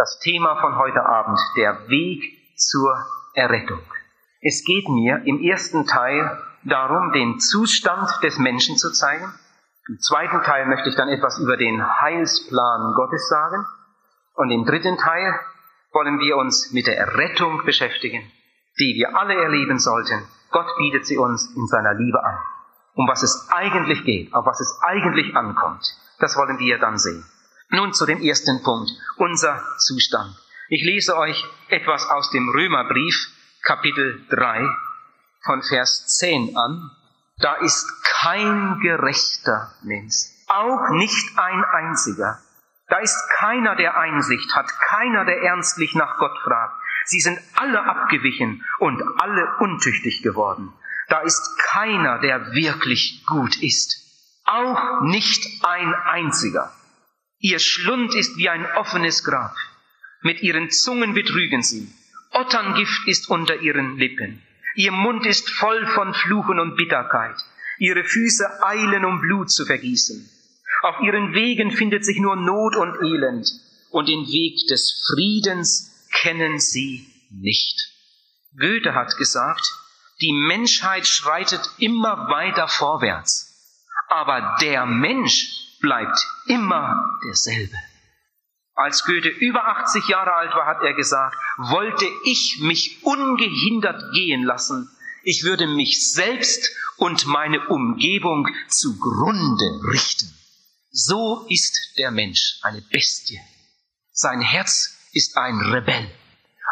Das Thema von heute Abend, der Weg zur Errettung. Es geht mir im ersten Teil darum, den Zustand des Menschen zu zeigen. Im zweiten Teil möchte ich dann etwas über den Heilsplan Gottes sagen. Und im dritten Teil wollen wir uns mit der Errettung beschäftigen, die wir alle erleben sollten. Gott bietet sie uns in seiner Liebe an. Um was es eigentlich geht, auf was es eigentlich ankommt, das wollen wir dann sehen. Nun zu dem ersten Punkt, unser Zustand. Ich lese euch etwas aus dem Römerbrief, Kapitel 3, von Vers 10 an. Da ist kein gerechter Mensch, auch nicht ein einziger. Da ist keiner, der Einsicht hat, keiner, der ernstlich nach Gott fragt. Sie sind alle abgewichen und alle untüchtig geworden. Da ist keiner, der wirklich gut ist. Auch nicht ein einziger. Ihr Schlund ist wie ein offenes Grab. Mit ihren Zungen betrügen sie. Otterngift ist unter ihren Lippen. Ihr Mund ist voll von Fluchen und Bitterkeit. Ihre Füße eilen, um Blut zu vergießen. Auf ihren Wegen findet sich nur Not und Elend, und den Weg des Friedens kennen sie nicht. Goethe hat gesagt, die Menschheit schreitet immer weiter vorwärts, aber der Mensch bleibt immer derselbe. Als Goethe über 80 Jahre alt war, hat er gesagt, wollte ich mich ungehindert gehen lassen, ich würde mich selbst und meine Umgebung zugrunde richten. So ist der Mensch eine Bestie. Sein Herz ist ein Rebell.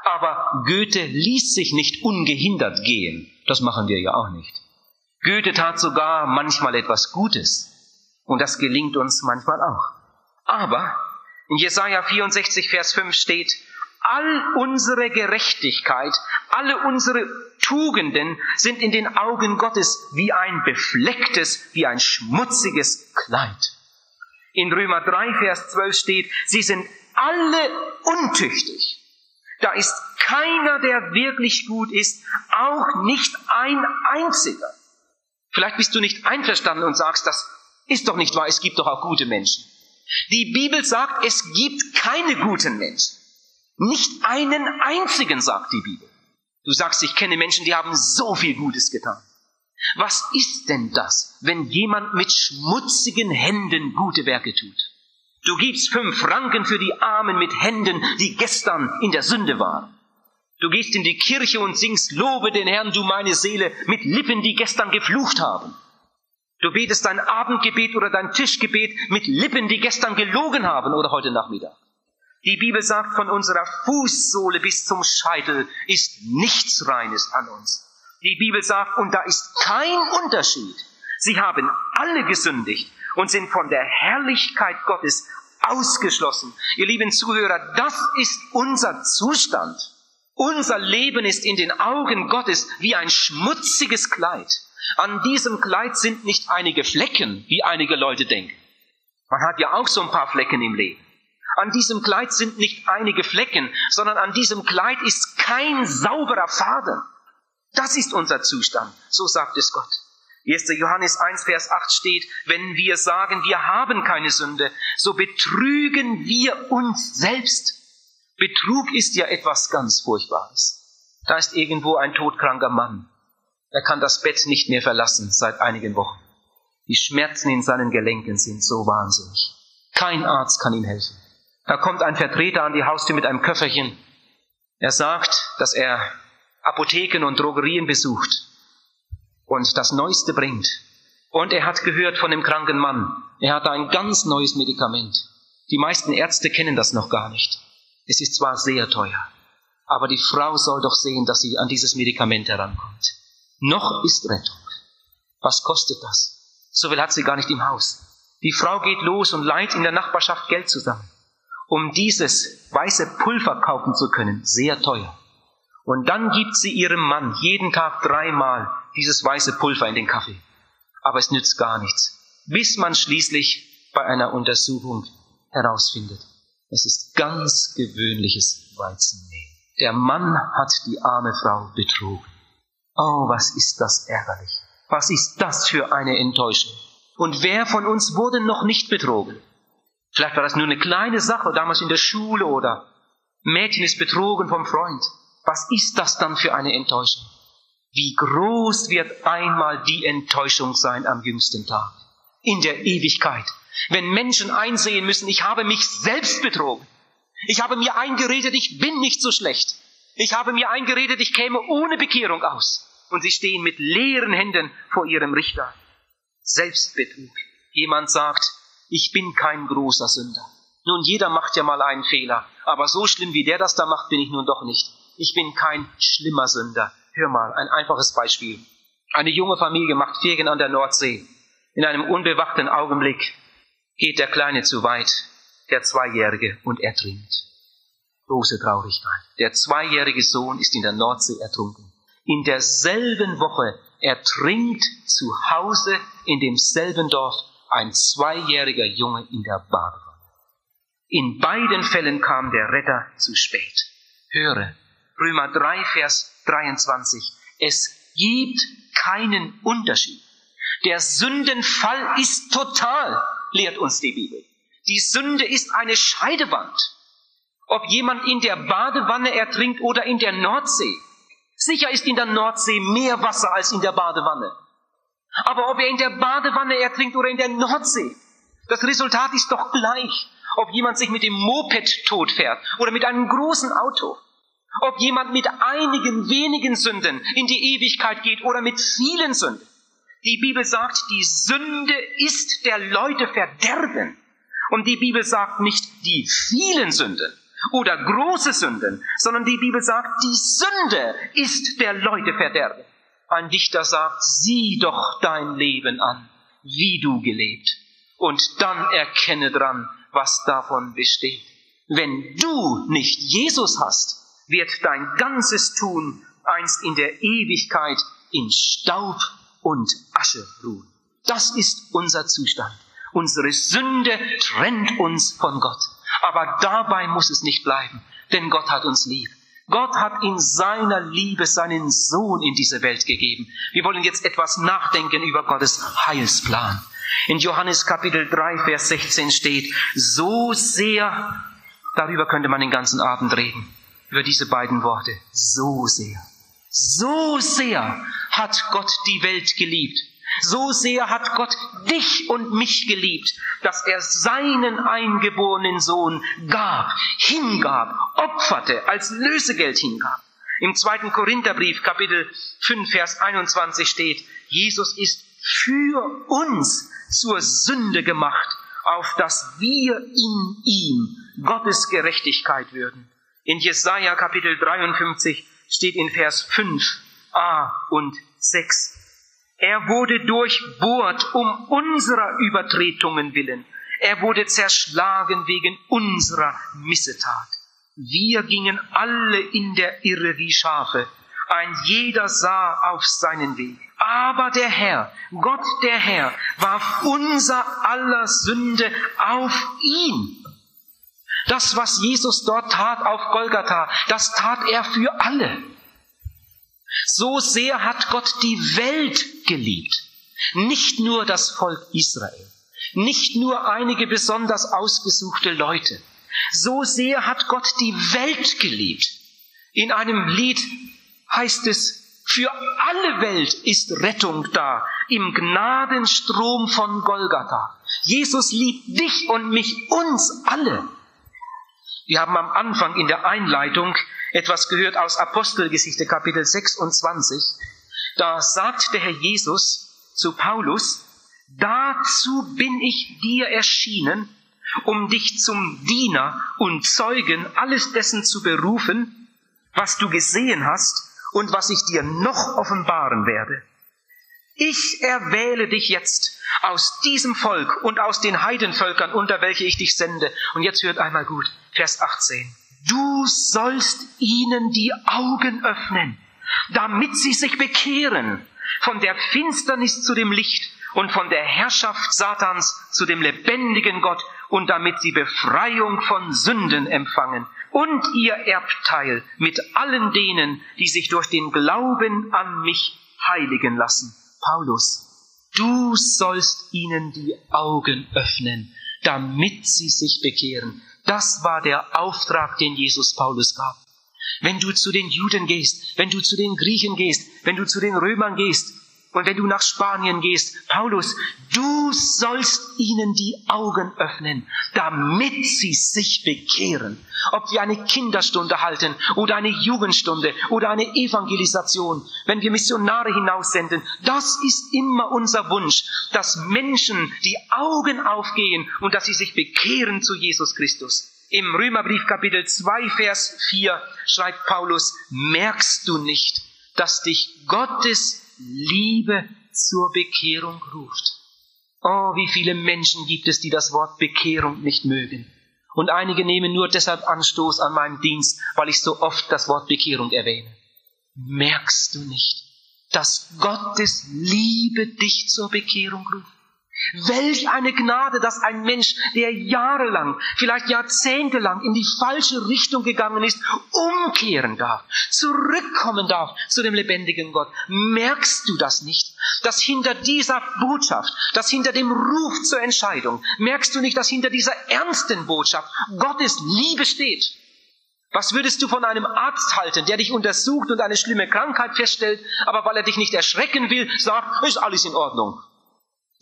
Aber Goethe ließ sich nicht ungehindert gehen. Das machen wir ja auch nicht. Goethe tat sogar manchmal etwas Gutes. Und das gelingt uns manchmal auch. Aber in Jesaja 64, Vers 5 steht, all unsere Gerechtigkeit, alle unsere Tugenden sind in den Augen Gottes wie ein beflecktes, wie ein schmutziges Kleid. In Römer 3, Vers 12 steht, sie sind alle untüchtig. Da ist keiner, der wirklich gut ist, auch nicht ein einziger. Vielleicht bist du nicht einverstanden und sagst, das ist doch nicht wahr, es gibt doch auch gute Menschen. Die Bibel sagt, es gibt keine guten Menschen. Nicht einen einzigen, sagt die Bibel. Du sagst, ich kenne Menschen, die haben so viel Gutes getan. Was ist denn das, wenn jemand mit schmutzigen Händen gute Werke tut? Du gibst fünf Franken für die Armen mit Händen, die gestern in der Sünde waren. Du gehst in die Kirche und singst, lobe den Herrn, du meine Seele, mit Lippen, die gestern geflucht haben. Du betest dein Abendgebet oder dein Tischgebet mit Lippen, die gestern gelogen haben oder heute Nachmittag. Die Bibel sagt, von unserer Fußsohle bis zum Scheitel ist nichts Reines an uns. Die Bibel sagt, und da ist kein Unterschied. Sie haben alle gesündigt und sind von der Herrlichkeit Gottes ausgeschlossen. Ihr lieben Zuhörer, das ist unser Zustand. Unser Leben ist in den Augen Gottes wie ein schmutziges Kleid. An diesem Kleid sind nicht einige Flecken, wie einige Leute denken. Man hat ja auch so ein paar Flecken im Leben. An diesem Kleid sind nicht einige Flecken, sondern an diesem Kleid ist kein sauberer Faden. Das ist unser Zustand, so sagt es Gott. 1. Johannes 1, Vers 8 steht, wenn wir sagen, wir haben keine Sünde, so betrügen wir uns selbst. Betrug ist ja etwas ganz Furchtbares. Da ist irgendwo ein todkranker Mann. Er kann das Bett nicht mehr verlassen seit einigen Wochen. Die Schmerzen in seinen Gelenken sind so wahnsinnig. Kein Arzt kann ihm helfen. Da kommt ein Vertreter an die Haustür mit einem Köfferchen. Er sagt, dass er Apotheken und Drogerien besucht und das Neueste bringt. Und er hat gehört von dem kranken Mann, er hat ein ganz neues Medikament. Die meisten Ärzte kennen das noch gar nicht. Es ist zwar sehr teuer, aber die Frau soll doch sehen, dass sie an dieses Medikament herankommt. Noch ist Rettung. Was kostet das? So viel hat sie gar nicht im Haus. Die Frau geht los und leiht in der Nachbarschaft Geld zusammen, um dieses weiße Pulver kaufen zu können, sehr teuer. Und dann gibt sie ihrem Mann jeden Tag dreimal dieses weiße Pulver in den Kaffee. Aber es nützt gar nichts, bis man schließlich bei einer Untersuchung herausfindet, es ist ganz gewöhnliches Weizenmehl. Der Mann hat die arme Frau betrogen. Oh, was ist das ärgerlich. Was ist das für eine Enttäuschung. Und wer von uns wurde noch nicht betrogen? Vielleicht war das nur eine kleine Sache damals in der Schule oder Mädchen ist betrogen vom Freund. Was ist das dann für eine Enttäuschung? Wie groß wird einmal die Enttäuschung sein am jüngsten Tag, in der Ewigkeit, wenn Menschen einsehen müssen, ich habe mich selbst betrogen. Ich habe mir eingeredet, ich bin nicht so schlecht. Ich habe mir eingeredet, ich käme ohne Bekehrung aus. Und sie stehen mit leeren Händen vor ihrem Richter. Selbstbetrug. Jemand sagt, ich bin kein großer Sünder. Nun, jeder macht ja mal einen Fehler, aber so schlimm wie der das da macht, bin ich nun doch nicht. Ich bin kein schlimmer Sünder. Hör mal, ein einfaches Beispiel. Eine junge Familie macht Ferien an der Nordsee. In einem unbewachten Augenblick geht der Kleine zu weit, der Zweijährige, und ertrinkt. Große Traurigkeit. Der zweijährige Sohn ist in der Nordsee ertrunken. In derselben Woche ertrinkt zu Hause in demselben Dorf ein zweijähriger Junge in der Badewanne. In beiden Fällen kam der Retter zu spät. Höre, Römer 3, Vers 23. Es gibt keinen Unterschied. Der Sündenfall ist total, lehrt uns die Bibel. Die Sünde ist eine Scheidewand. Ob jemand in der Badewanne ertrinkt oder in der Nordsee. Sicher ist in der Nordsee mehr Wasser als in der Badewanne. Aber ob er in der Badewanne ertrinkt oder in der Nordsee, das Resultat ist doch gleich. Ob jemand sich mit dem Moped totfährt oder mit einem großen Auto. Ob jemand mit einigen wenigen Sünden in die Ewigkeit geht oder mit vielen Sünden. Die Bibel sagt, die Sünde ist der Leute Verderben. Und die Bibel sagt nicht die vielen Sünden oder große Sünden, sondern die Bibel sagt, die Sünde ist der Leute Verderben. Ein Dichter sagt, sieh doch dein Leben an, wie du gelebt, und dann erkenne dran, was davon besteht. Wenn du nicht Jesus hast, wird dein ganzes Tun einst in der Ewigkeit in Staub und Asche ruhen. Das ist unser Zustand. Unsere Sünde trennt uns von Gott. Aber dabei muss es nicht bleiben, denn Gott hat uns lieb. Gott hat in seiner Liebe seinen Sohn in diese Welt gegeben. Wir wollen jetzt etwas nachdenken über Gottes Heilsplan. In Johannes Kapitel 3, Vers 16 steht, so sehr, darüber könnte man den ganzen Abend reden, über diese beiden Worte, so sehr. So sehr hat Gott die Welt geliebt, so sehr hat Gott dich und mich geliebt, dass er seinen eingeborenen Sohn gab, hingab, opferte, als Lösegeld hingab. Im zweiten Korintherbrief, Kapitel 5, Vers 21 steht, Jesus ist für uns zur Sünde gemacht, auf dass wir in ihm Gottes Gerechtigkeit würden. In Jesaja Kapitel 53 steht in Vers 5, a und 6, er wurde durchbohrt um unserer Übertretungen willen. Er wurde zerschlagen wegen unserer Missetat. Wir gingen alle in der Irre wie Schafe. Ein jeder sah auf seinen Weg. Aber der Herr, Gott der Herr, warf unser aller Sünde auf ihn. Das, was Jesus dort tat auf Golgatha, das tat er für alle. So sehr hat Gott die Welt geliebt. Nicht nur das Volk Israel, nicht nur einige besonders ausgesuchte Leute. So sehr hat Gott die Welt geliebt. In einem Lied heißt es, für alle Welt ist Rettung da, im Gnadenstrom von Golgatha. Jesus liebt dich und mich, uns alle. Wir haben am Anfang in der Einleitung etwas gehört aus Apostelgeschichte Kapitel 26. Da sagt der Herr Jesus zu Paulus, dazu bin ich dir erschienen, um dich zum Diener und Zeugen alles dessen zu berufen, was du gesehen hast und was ich dir noch offenbaren werde. Ich erwähle dich jetzt aus diesem Volk und aus den Heidenvölkern, unter welche ich dich sende. Und jetzt hört einmal gut, Vers 18. Du sollst ihnen die Augen öffnen, damit sie sich bekehren von der Finsternis zu dem Licht und von der Herrschaft Satans zu dem lebendigen Gott und damit sie Befreiung von Sünden empfangen und ihr Erbteil mit allen denen, die sich durch den Glauben an mich heiligen lassen. Paulus, du sollst ihnen die Augen öffnen, damit sie sich bekehren Das war der Auftrag, den Jesus Paulus gab. Wenn du zu den Juden gehst, wenn du zu den Griechen gehst, wenn du zu den Römern gehst, und wenn du nach Spanien gehst, Paulus, du sollst ihnen die Augen öffnen, damit sie sich bekehren. Ob wir eine Kinderstunde halten oder eine Jugendstunde oder eine Evangelisation, wenn wir Missionare hinaussenden, das ist immer unser Wunsch, dass Menschen die Augen aufgehen und dass sie sich bekehren zu Jesus Christus. Im Römerbrief Kapitel 2, Vers 4 schreibt Paulus, merkst du nicht, dass dich Gottes Liebe zur Bekehrung ruft. Oh, wie viele Menschen gibt es, die das Wort Bekehrung nicht mögen. Und einige nehmen nur deshalb Anstoß an meinem Dienst, weil ich so oft das Wort Bekehrung erwähne. Merkst du nicht, dass Gottes Liebe dich zur Bekehrung ruft? Welch eine Gnade, dass ein Mensch, der jahrelang, vielleicht jahrzehntelang in die falsche Richtung gegangen ist, umkehren darf, zurückkommen darf zu dem lebendigen Gott. Merkst du das nicht? Dass hinter dieser Botschaft, dass hinter dem Ruf zur Entscheidung, merkst du nicht, dass hinter dieser ernsten Botschaft Gottes Liebe steht? Was würdest du von einem Arzt halten, der dich untersucht und eine schlimme Krankheit feststellt, aber weil er dich nicht erschrecken will, sagt, ist alles in Ordnung.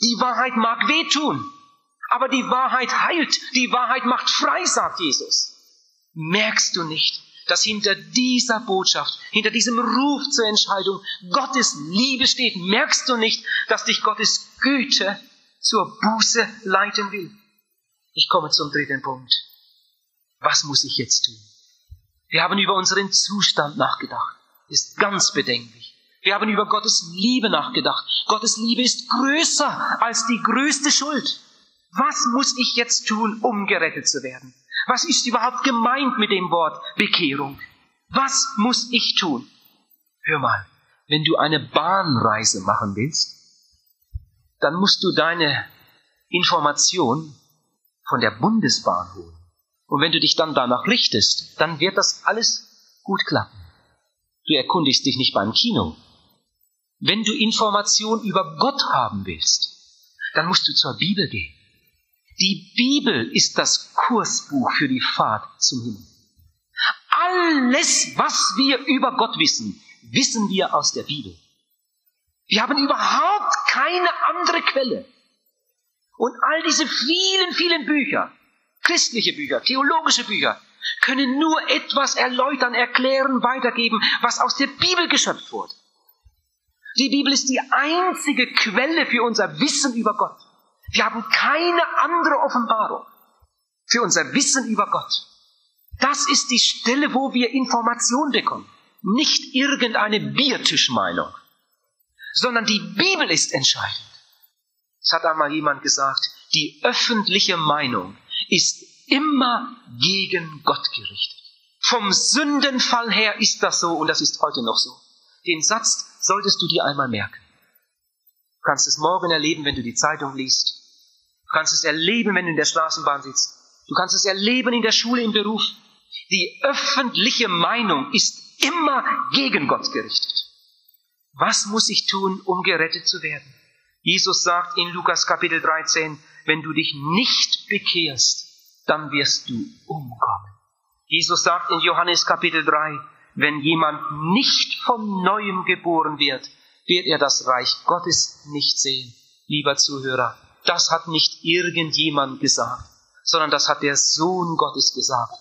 Die Wahrheit mag wehtun, aber die Wahrheit heilt, die Wahrheit macht frei, sagt Jesus. Merkst du nicht, dass hinter dieser Botschaft, hinter diesem Ruf zur Entscheidung Gottes Liebe steht? Merkst du nicht, dass dich Gottes Güte zur Buße leiten will? Ich komme zum dritten Punkt. Was muss ich jetzt tun? Wir haben über unseren Zustand nachgedacht. Ist ganz bedenklich. Wir haben über Gottes Liebe nachgedacht. Gottes Liebe ist größer als die größte Schuld. Was muss ich jetzt tun, um gerettet zu werden? Was ist überhaupt gemeint mit dem Wort Bekehrung? Was muss ich tun? Hör mal, wenn du eine Bahnreise machen willst, dann musst du deine Information von der Bundesbahn holen. Und wenn du dich dann danach richtest, dann wird das alles gut klappen. Du erkundigst dich nicht beim Kino, wenn du Information über Gott haben willst, dann musst du zur Bibel gehen. Die Bibel ist das Kursbuch für die Fahrt zum Himmel. Alles, was wir über Gott wissen, wissen wir aus der Bibel. Wir haben überhaupt keine andere Quelle. Und all diese vielen, vielen Bücher, christliche Bücher, theologische Bücher, können nur etwas erläutern, erklären, weitergeben, was aus der Bibel geschöpft wurde. Die Bibel ist die einzige Quelle für unser Wissen über Gott. Wir haben keine andere Offenbarung für unser Wissen über Gott. Das ist die Stelle, wo wir Information bekommen. Nicht irgendeine Biertischmeinung, sondern die Bibel ist entscheidend. Es hat einmal jemand gesagt, die öffentliche Meinung ist immer gegen Gott gerichtet. Vom Sündenfall her ist das so und das ist heute noch so. Den Satz solltest du dir einmal merken. Du kannst es morgen erleben, wenn du die Zeitung liest. Du kannst es erleben, wenn du in der Straßenbahn sitzt. Du kannst es erleben in der Schule, im Beruf. Die öffentliche Meinung ist immer gegen Gott gerichtet. Was muss ich tun, um gerettet zu werden? Jesus sagt in Lukas Kapitel 13, wenn du dich nicht bekehrst, dann wirst du umkommen. Jesus sagt in Johannes Kapitel 3, wenn jemand nicht von neuem geboren wird, wird er das Reich Gottes nicht sehen. Lieber Zuhörer, das hat nicht irgendjemand gesagt, sondern das hat der Sohn Gottes gesagt.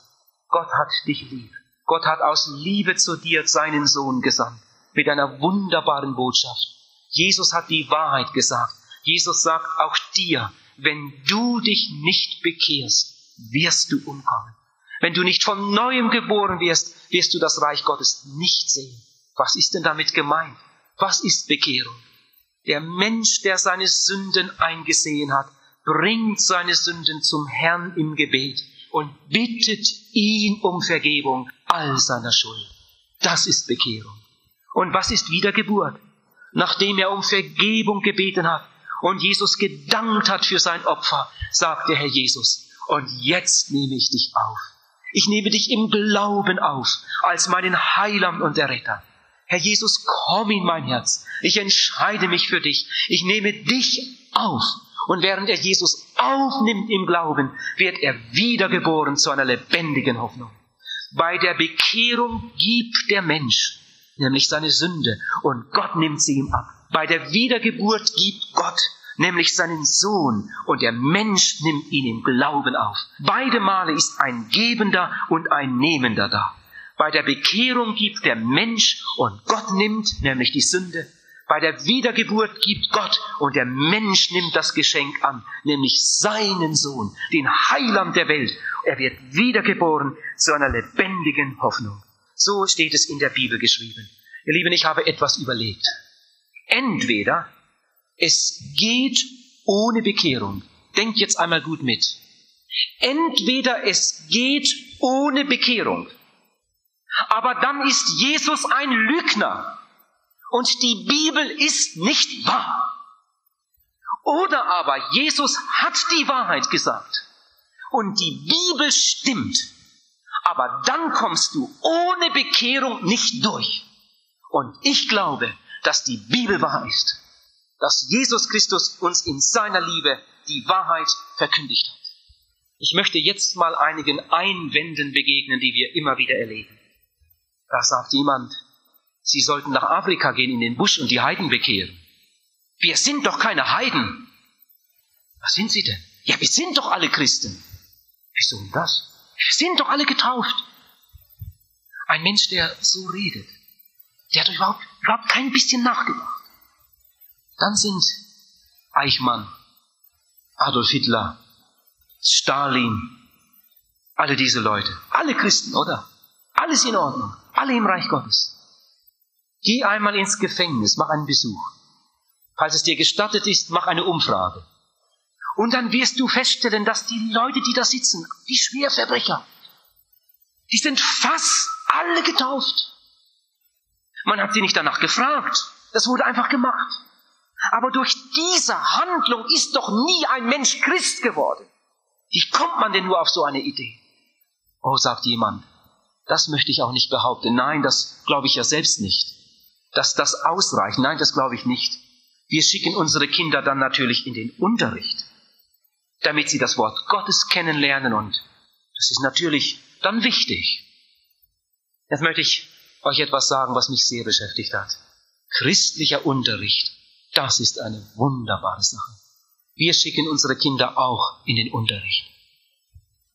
Gott hat dich lieb. Gott hat aus Liebe zu dir seinen Sohn gesandt mit einer wunderbaren Botschaft. Jesus hat die Wahrheit gesagt. Jesus sagt auch dir, wenn du dich nicht bekehrst, wirst du umkommen. Wenn du nicht von neuem geboren wirst, wirst du das Reich Gottes nicht sehen. Was ist denn damit gemeint? Was ist Bekehrung? Der Mensch, der seine Sünden eingesehen hat, bringt seine Sünden zum Herrn im Gebet und bittet ihn um Vergebung all seiner Schuld. Das ist Bekehrung. Und was ist Wiedergeburt? Nachdem er um Vergebung gebeten hat und Jesus gedankt hat für sein Opfer, sagt der Herr Jesus, und jetzt nehme ich dich auf ich nehme dich im Glauben auf als meinen Heiland und Erretter. Herr Jesus, komm in mein Herz. Ich entscheide mich für dich. Ich nehme dich auf Und während er Jesus aufnimmt im Glauben, wird er wiedergeboren zu einer lebendigen Hoffnung. Bei der Bekehrung gibt der Mensch nämlich seine Sünde, und Gott nimmt sie ihm ab. Bei der Wiedergeburt gibt Gott nämlich seinen Sohn, und der Mensch nimmt ihn im Glauben auf. Beide Male ist ein Gebender und ein Nehmender da. Bei der Bekehrung gibt der Mensch und Gott nimmt nämlich die Sünde. Bei der Wiedergeburt gibt Gott und der Mensch nimmt das Geschenk an, nämlich seinen Sohn, den Heiland der Welt. Er wird wiedergeboren zu einer lebendigen Hoffnung. So steht es in der Bibel geschrieben. Ihr Lieben, ich habe etwas überlegt. Entweder es geht ohne Bekehrung. Denkt jetzt einmal gut mit. Entweder es geht ohne Bekehrung. Aber dann ist Jesus ein Lügner. Und die Bibel ist nicht wahr. Oder aber Jesus hat die Wahrheit gesagt. Und die Bibel stimmt. Aber dann kommst du ohne Bekehrung nicht durch. Und ich glaube, dass die Bibel wahr ist. Dass Jesus Christus uns in seiner Liebe die Wahrheit verkündigt hat. Ich möchte jetzt mal einigen Einwänden begegnen, die wir immer wieder erleben. Da sagt jemand, Sie sollten nach Afrika gehen in den Busch und die Heiden bekehren. Wir sind doch keine Heiden. Was sind Sie denn? Ja, wir sind doch alle Christen. Wieso denn das? Wir sind doch alle getauft. Ein Mensch, der so redet, der hat überhaupt, überhaupt kein bisschen nachgedacht. Dann sind Eichmann, Adolf Hitler, Stalin, alle diese Leute, alle Christen, oder? Alles in Ordnung, alle im Reich Gottes. Geh einmal ins Gefängnis, mach einen Besuch. Falls es dir gestattet ist, mach eine Umfrage. Und dann wirst du feststellen, dass die Leute, die da sitzen, die Schwerverbrecher, die sind fast alle getauft. Man hat sie nicht danach gefragt. Das wurde einfach gemacht. Aber durch diese Handlung ist doch nie ein Mensch Christ geworden. Wie kommt man denn nur auf so eine Idee? Oh, sagt jemand, das möchte ich auch nicht behaupten. Nein, das glaube ich ja selbst nicht. Dass das ausreicht, nein, das glaube ich nicht. Wir schicken unsere Kinder dann natürlich in den Unterricht damit sie das Wort Gottes kennenlernen und das ist natürlich dann wichtig. Jetzt möchte ich euch etwas sagen, was mich sehr beschäftigt hat. Christlicher Unterricht, das ist eine wunderbare Sache. Wir schicken unsere Kinder auch in den Unterricht.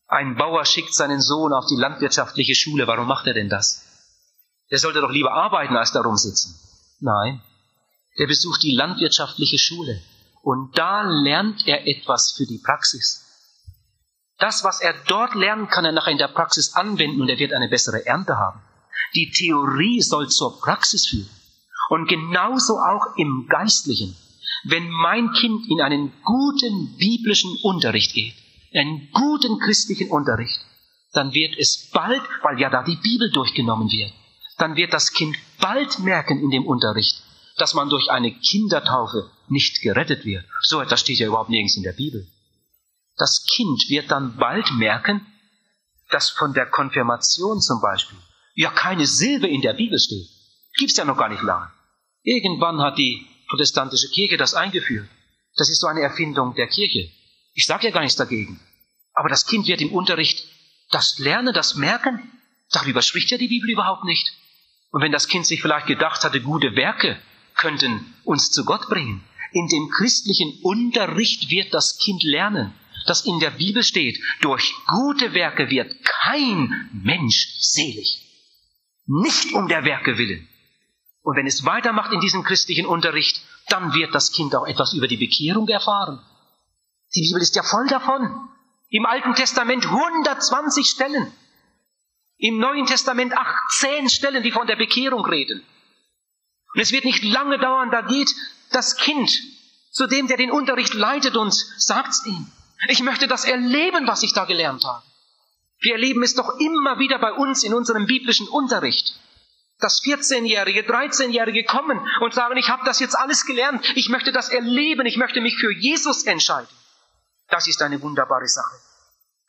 Ein Bauer schickt seinen Sohn auf die landwirtschaftliche Schule. Warum macht er denn das? Der sollte doch lieber arbeiten, als darum sitzen. Nein, der besucht die landwirtschaftliche Schule. Und da lernt er etwas für die Praxis. Das, was er dort lernt, kann er nachher in der Praxis anwenden und er wird eine bessere Ernte haben. Die Theorie soll zur Praxis führen. Und genauso auch im Geistlichen. Wenn mein Kind in einen guten biblischen Unterricht geht, einen guten christlichen Unterricht, dann wird es bald, weil ja da die Bibel durchgenommen wird, dann wird das Kind bald merken in dem Unterricht, dass man durch eine Kindertaufe nicht gerettet wird. So etwas steht ja überhaupt nirgends in der Bibel. Das Kind wird dann bald merken, dass von der Konfirmation zum Beispiel ja keine Silbe in der Bibel steht. Gibt's ja noch gar nicht lange. Irgendwann hat die protestantische Kirche das eingeführt. Das ist so eine Erfindung der Kirche. Ich sage ja gar nichts dagegen. Aber das Kind wird im Unterricht das lernen, das merken. Darüber spricht ja die Bibel überhaupt nicht. Und wenn das Kind sich vielleicht gedacht hatte, gute Werke könnten uns zu Gott bringen, in dem christlichen Unterricht wird das Kind lernen, dass in der Bibel steht, durch gute Werke wird kein Mensch selig. Nicht um der Werke willen. Und wenn es weitermacht in diesem christlichen Unterricht, dann wird das Kind auch etwas über die Bekehrung erfahren. Die Bibel ist ja voll davon. Im Alten Testament 120 Stellen. Im Neuen Testament 18 Stellen, die von der Bekehrung reden. Und es wird nicht lange dauern, da geht das Kind zu dem, der den Unterricht leitet und sagt's ihm. Ich möchte das erleben, was ich da gelernt habe. Wir erleben es doch immer wieder bei uns in unserem biblischen Unterricht. Dass 14-Jährige, 13-Jährige kommen und sagen, ich habe das jetzt alles gelernt, ich möchte das erleben, ich möchte mich für Jesus entscheiden. Das ist eine wunderbare Sache.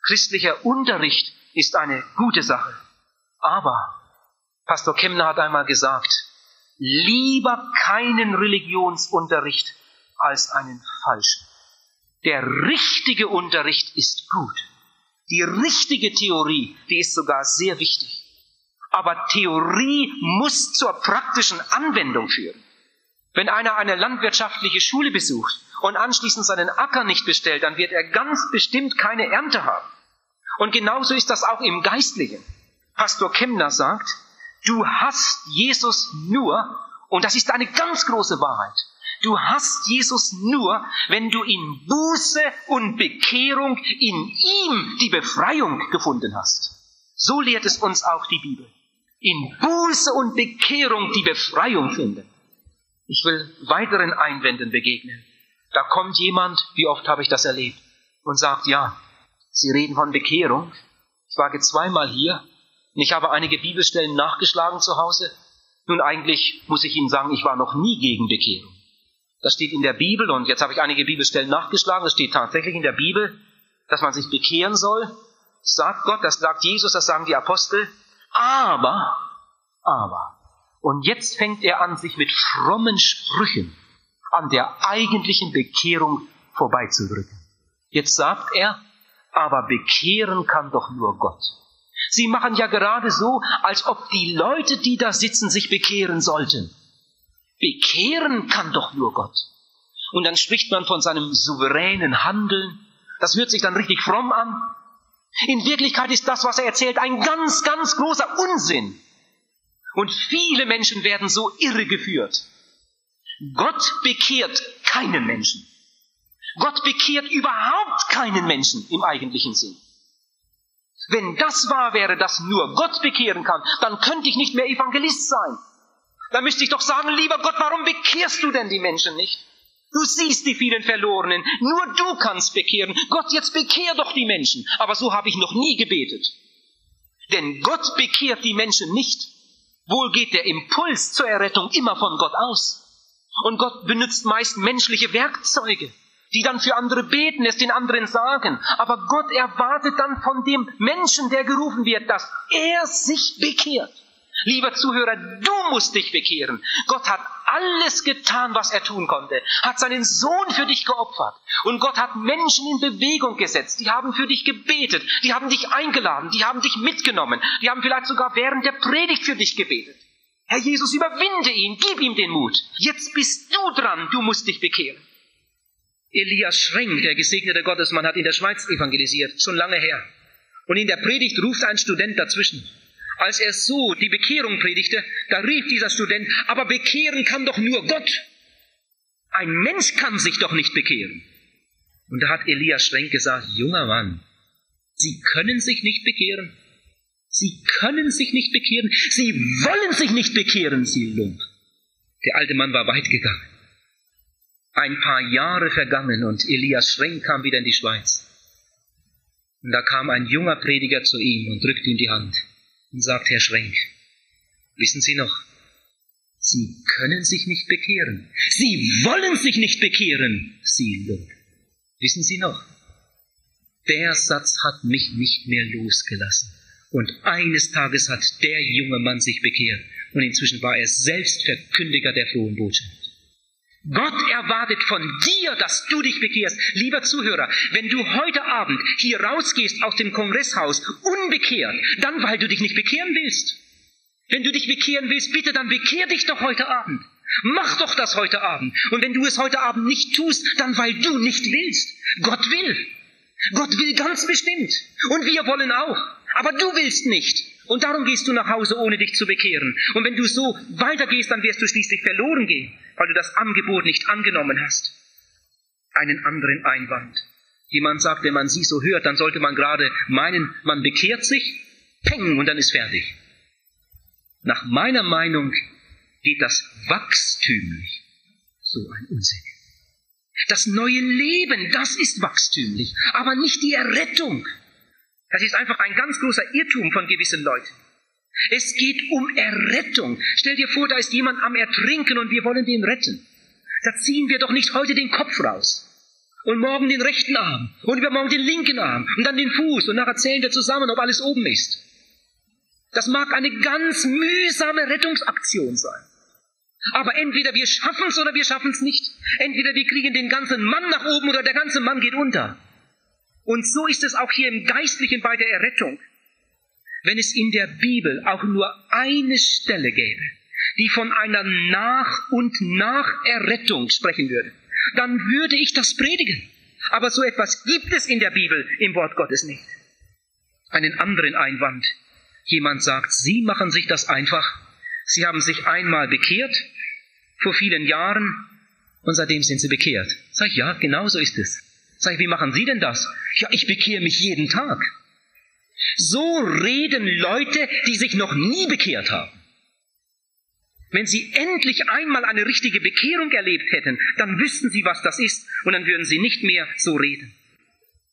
Christlicher Unterricht ist eine gute Sache. Aber Pastor Kemner hat einmal gesagt, lieber keinen Religionsunterricht als einen falschen. Der richtige Unterricht ist gut. Die richtige Theorie, die ist sogar sehr wichtig. Aber Theorie muss zur praktischen Anwendung führen. Wenn einer eine landwirtschaftliche Schule besucht und anschließend seinen Acker nicht bestellt, dann wird er ganz bestimmt keine Ernte haben. Und genauso ist das auch im Geistlichen. Pastor Kemner sagt, du hast Jesus nur, und das ist eine ganz große Wahrheit, du hast Jesus nur, wenn du in Buße und Bekehrung in ihm die Befreiung gefunden hast. So lehrt es uns auch die Bibel. In Buße und Bekehrung die Befreiung finden. Ich will weiteren Einwänden begegnen. Da kommt jemand, wie oft habe ich das erlebt, und sagt, ja, Sie reden von Bekehrung. Ich war zweimal hier und ich habe einige Bibelstellen nachgeschlagen zu Hause. Nun eigentlich muss ich Ihnen sagen, ich war noch nie gegen Bekehrung. Das steht in der Bibel und jetzt habe ich einige Bibelstellen nachgeschlagen. Es steht tatsächlich in der Bibel, dass man sich bekehren soll. Das sagt Gott, das sagt Jesus, das sagen die Apostel. Aber, aber, und jetzt fängt er an, sich mit frommen Sprüchen an der eigentlichen Bekehrung vorbeizudrücken. Jetzt sagt er, aber bekehren kann doch nur Gott. Sie machen ja gerade so, als ob die Leute, die da sitzen, sich bekehren sollten. Bekehren kann doch nur Gott. Und dann spricht man von seinem souveränen Handeln. Das hört sich dann richtig fromm an. In Wirklichkeit ist das, was er erzählt, ein ganz, ganz großer Unsinn. Und viele Menschen werden so irregeführt. Gott bekehrt keinen Menschen. Gott bekehrt überhaupt keinen Menschen im eigentlichen Sinn. Wenn das wahr wäre, dass nur Gott bekehren kann, dann könnte ich nicht mehr Evangelist sein. Dann müsste ich doch sagen, lieber Gott, warum bekehrst du denn die Menschen nicht? Du siehst die vielen Verlorenen, nur du kannst bekehren. Gott, jetzt bekehr doch die Menschen. Aber so habe ich noch nie gebetet. Denn Gott bekehrt die Menschen nicht. Wohl geht der Impuls zur Errettung immer von Gott aus. Und Gott benutzt meist menschliche Werkzeuge, die dann für andere beten, es den anderen sagen. Aber Gott erwartet dann von dem Menschen, der gerufen wird, dass er sich bekehrt. Lieber Zuhörer, du musst dich bekehren. Gott hat alles getan, was er tun konnte, hat seinen Sohn für dich geopfert. Und Gott hat Menschen in Bewegung gesetzt. Die haben für dich gebetet, die haben dich eingeladen, die haben dich mitgenommen, die haben vielleicht sogar während der Predigt für dich gebetet. Herr Jesus, überwinde ihn, gib ihm den Mut. Jetzt bist du dran, du musst dich bekehren. Elias Schrenk, der gesegnete Gottesmann, hat in der Schweiz evangelisiert, schon lange her. Und in der Predigt ruft ein Student dazwischen. Als er so die Bekehrung predigte, da rief dieser Student, aber bekehren kann doch nur Gott. Ein Mensch kann sich doch nicht bekehren. Und da hat Elias Schrenk gesagt, junger Mann, Sie können sich nicht bekehren. Sie können sich nicht bekehren. Sie wollen sich nicht bekehren, Sie Lump. Der alte Mann war weit gegangen. Ein paar Jahre vergangen und Elias Schrenk kam wieder in die Schweiz. Und da kam ein junger Prediger zu ihm und drückte ihm die Hand und sagt, Herr Schrenk, wissen Sie noch, Sie können sich nicht bekehren. Sie wollen sich nicht bekehren, Sie Lump. Wissen Sie noch, der Satz hat mich nicht mehr losgelassen. Und eines Tages hat der junge Mann sich bekehrt und inzwischen war er selbst Verkündiger der frohen Botschaft. Gott erwartet von dir, dass du dich bekehrst. Lieber Zuhörer, wenn du heute Abend hier rausgehst aus dem Kongresshaus unbekehrt, dann weil du dich nicht bekehren willst. Wenn du dich bekehren willst, bitte dann bekehr dich doch heute Abend. Mach doch das heute Abend. Und wenn du es heute Abend nicht tust, dann weil du nicht willst. Gott will. Gott will ganz bestimmt. Und wir wollen auch. Aber du willst nicht. Und darum gehst du nach Hause, ohne dich zu bekehren. Und wenn du so weitergehst, dann wirst du schließlich verloren gehen, weil du das Angebot nicht angenommen hast. Einen anderen Einwand. Jemand sagt, wenn man sie so hört, dann sollte man gerade meinen, man bekehrt sich, peng, und dann ist fertig. Nach meiner Meinung geht das wachstümlich. So ein Unsinn. Das neue Leben, das ist wachstümlich, aber nicht die Errettung. Das ist einfach ein ganz großer Irrtum von gewissen Leuten. Es geht um Errettung. Stell dir vor, da ist jemand am Ertrinken und wir wollen den retten. Da ziehen wir doch nicht heute den Kopf raus und morgen den rechten Arm und übermorgen den linken Arm und dann den Fuß und nachher zählen wir zusammen, ob alles oben ist. Das mag eine ganz mühsame Rettungsaktion sein. Aber entweder wir schaffen es oder wir schaffen es nicht. Entweder wir kriegen den ganzen Mann nach oben oder der ganze Mann geht unter. Und so ist es auch hier im Geistlichen bei der Errettung. Wenn es in der Bibel auch nur eine Stelle gäbe, die von einer Nach- und Nacherrettung sprechen würde, dann würde ich das predigen. Aber so etwas gibt es in der Bibel im Wort Gottes nicht. Einen anderen Einwand. Jemand sagt, Sie machen sich das einfach. Sie haben sich einmal bekehrt, vor vielen Jahren, und seitdem sind Sie bekehrt. Sag ich, ja, genau so ist es. Sag ich, wie machen Sie denn das? Ja, ich bekehre mich jeden Tag. So reden Leute, die sich noch nie bekehrt haben. Wenn sie endlich einmal eine richtige Bekehrung erlebt hätten, dann wüssten sie, was das ist, und dann würden sie nicht mehr so reden.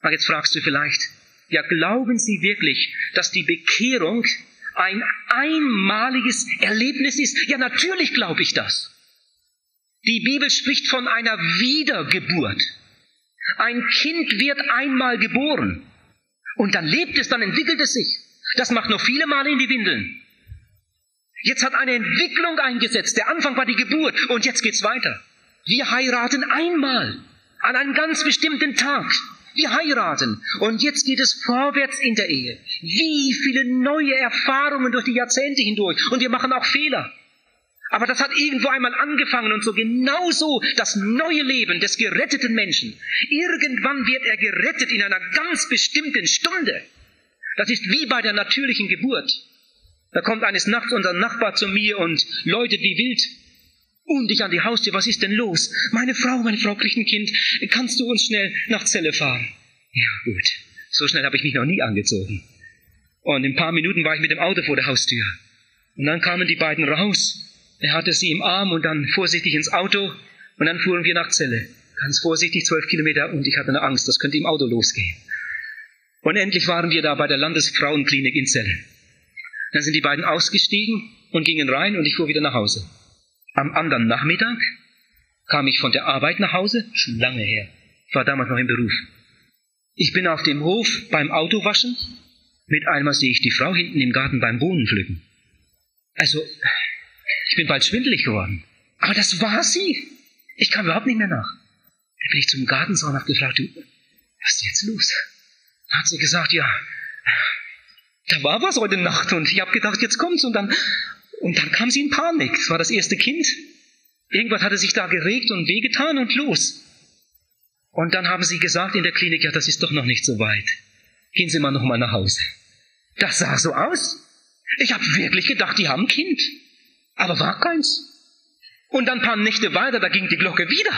Aber jetzt fragst du vielleicht, ja, glauben Sie wirklich, dass die Bekehrung ein einmaliges Erlebnis ist? Ja, natürlich glaube ich das. Die Bibel spricht von einer Wiedergeburt. Ein Kind wird einmal geboren und dann lebt es, dann entwickelt es sich. Das macht noch viele Male in die Windeln. Jetzt hat eine Entwicklung eingesetzt. Der Anfang war die Geburt und jetzt geht's weiter. Wir heiraten einmal an einem ganz bestimmten Tag. Wir heiraten und jetzt geht es vorwärts in der Ehe. Wie viele neue Erfahrungen durch die Jahrzehnte hindurch und wir machen auch Fehler. Aber das hat irgendwo einmal angefangen und so genauso das neue Leben des geretteten Menschen. Irgendwann wird er gerettet in einer ganz bestimmten Stunde. Das ist wie bei der natürlichen Geburt. Da kommt eines Nachts unser Nachbar zu mir und läutet wie wild. Und ich an die Haustür, was ist denn los? Meine Frau, meine Frau kriegt ein Kind. Kannst du uns schnell nach Zelle fahren? Ja, gut. So schnell habe ich mich noch nie angezogen. Und in ein paar Minuten war ich mit dem Auto vor der Haustür. Und dann kamen die beiden raus er hatte sie im Arm und dann vorsichtig ins Auto und dann fuhren wir nach Celle. Ganz vorsichtig, zwölf Kilometer und ich hatte eine Angst, das könnte im Auto losgehen. Und endlich waren wir da bei der Landesfrauenklinik in Celle. Dann sind die beiden ausgestiegen und gingen rein und ich fuhr wieder nach Hause. Am anderen Nachmittag kam ich von der Arbeit nach Hause, schon lange her. Ich war damals noch im Beruf. Ich bin auf dem Hof beim Autowaschen. Mit einmal sehe ich die Frau hinten im Garten beim Bohnen pflücken. Also, ich bin bald schwindelig geworden. Aber das war sie. Ich kam überhaupt nicht mehr nach. Da bin ich zum Gartenzaun und gefragt, du, was ist jetzt los? Da hat sie gesagt, ja, da war was heute Nacht und ich habe gedacht, jetzt kommt's und dann und dann kam sie in Panik. Es war das erste Kind. Irgendwas hatte sich da geregt und wehgetan und los. Und dann haben sie gesagt in der Klinik, ja, das ist doch noch nicht so weit. Gehen Sie mal noch mal nach Hause. Das sah so aus. Ich habe wirklich gedacht, die haben ein Kind aber war keins. Und dann ein paar Nächte weiter, da ging die Glocke wieder.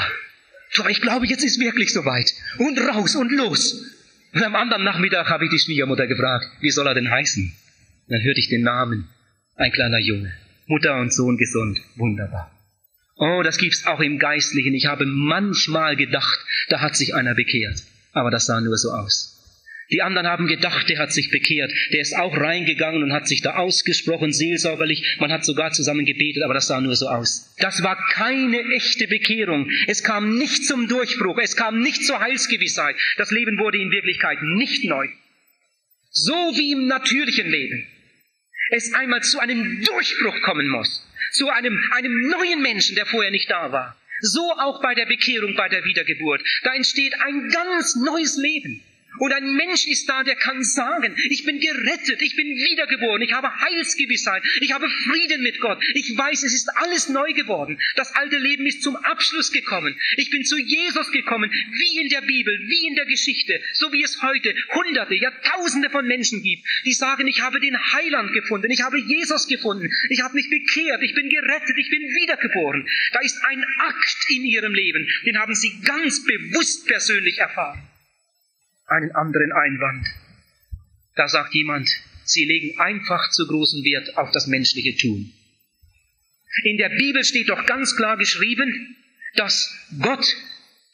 So, ich glaube, jetzt ist wirklich soweit. Und raus und los. Und am anderen Nachmittag habe ich die Schwiegermutter gefragt, wie soll er denn heißen? dann hörte ich den Namen. Ein kleiner Junge. Mutter und Sohn gesund. Wunderbar. Oh, das gibt's auch im Geistlichen. Ich habe manchmal gedacht, da hat sich einer bekehrt. Aber das sah nur so aus. Die anderen haben gedacht, der hat sich bekehrt. Der ist auch reingegangen und hat sich da ausgesprochen, seelsorgerlich. Man hat sogar zusammen gebetet, aber das sah nur so aus. Das war keine echte Bekehrung. Es kam nicht zum Durchbruch. Es kam nicht zur Heilsgewissheit. Das Leben wurde in Wirklichkeit nicht neu. So wie im natürlichen Leben. Es einmal zu einem Durchbruch kommen muss. Zu einem, einem neuen Menschen, der vorher nicht da war. So auch bei der Bekehrung, bei der Wiedergeburt. Da entsteht ein ganz neues Leben. Und ein Mensch ist da, der kann sagen, ich bin gerettet, ich bin wiedergeboren, ich habe Heilsgewissheit, ich habe Frieden mit Gott, ich weiß, es ist alles neu geworden. Das alte Leben ist zum Abschluss gekommen. Ich bin zu Jesus gekommen, wie in der Bibel, wie in der Geschichte, so wie es heute Hunderte, ja Tausende von Menschen gibt, die sagen, ich habe den Heiland gefunden, ich habe Jesus gefunden, ich habe mich bekehrt, ich bin gerettet, ich bin wiedergeboren. Da ist ein Akt in ihrem Leben, den haben sie ganz bewusst persönlich erfahren einen anderen Einwand. Da sagt jemand, sie legen einfach zu großen Wert auf das menschliche Tun. In der Bibel steht doch ganz klar geschrieben, dass Gott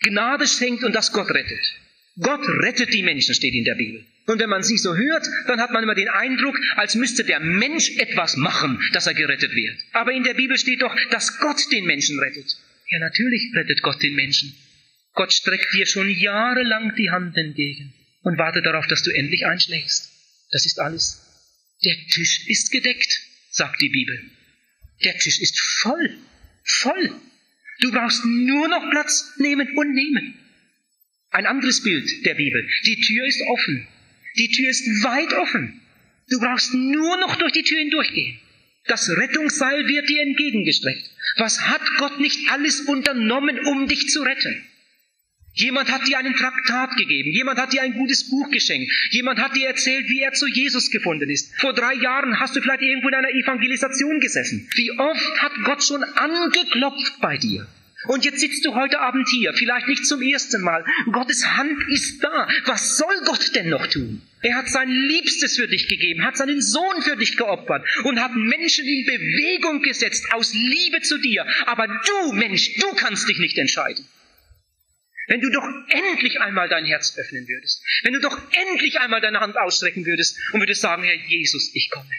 Gnade schenkt und dass Gott rettet. Gott rettet die Menschen, steht in der Bibel. Und wenn man sie so hört, dann hat man immer den Eindruck, als müsste der Mensch etwas machen, dass er gerettet wird. Aber in der Bibel steht doch, dass Gott den Menschen rettet. Ja, natürlich rettet Gott den Menschen. Gott streckt dir schon jahrelang die Hand entgegen und wartet darauf, dass du endlich einschlägst. Das ist alles. Der Tisch ist gedeckt, sagt die Bibel. Der Tisch ist voll. Voll. Du brauchst nur noch Platz nehmen und nehmen. Ein anderes Bild der Bibel. Die Tür ist offen. Die Tür ist weit offen. Du brauchst nur noch durch die Tür hindurchgehen. Das Rettungsseil wird dir entgegengestreckt. Was hat Gott nicht alles unternommen, um dich zu retten? Jemand hat dir einen Traktat gegeben, jemand hat dir ein gutes Buch geschenkt, jemand hat dir erzählt, wie er zu Jesus gefunden ist. Vor drei Jahren hast du vielleicht irgendwo in einer Evangelisation gesessen. Wie oft hat Gott schon angeklopft bei dir? Und jetzt sitzt du heute Abend hier, vielleicht nicht zum ersten Mal. Gottes Hand ist da. Was soll Gott denn noch tun? Er hat sein Liebstes für dich gegeben, hat seinen Sohn für dich geopfert und hat Menschen in Bewegung gesetzt aus Liebe zu dir. Aber du, Mensch, du kannst dich nicht entscheiden. Wenn du doch endlich einmal dein Herz öffnen würdest, wenn du doch endlich einmal deine Hand ausstrecken würdest und würdest sagen, Herr Jesus, ich komme.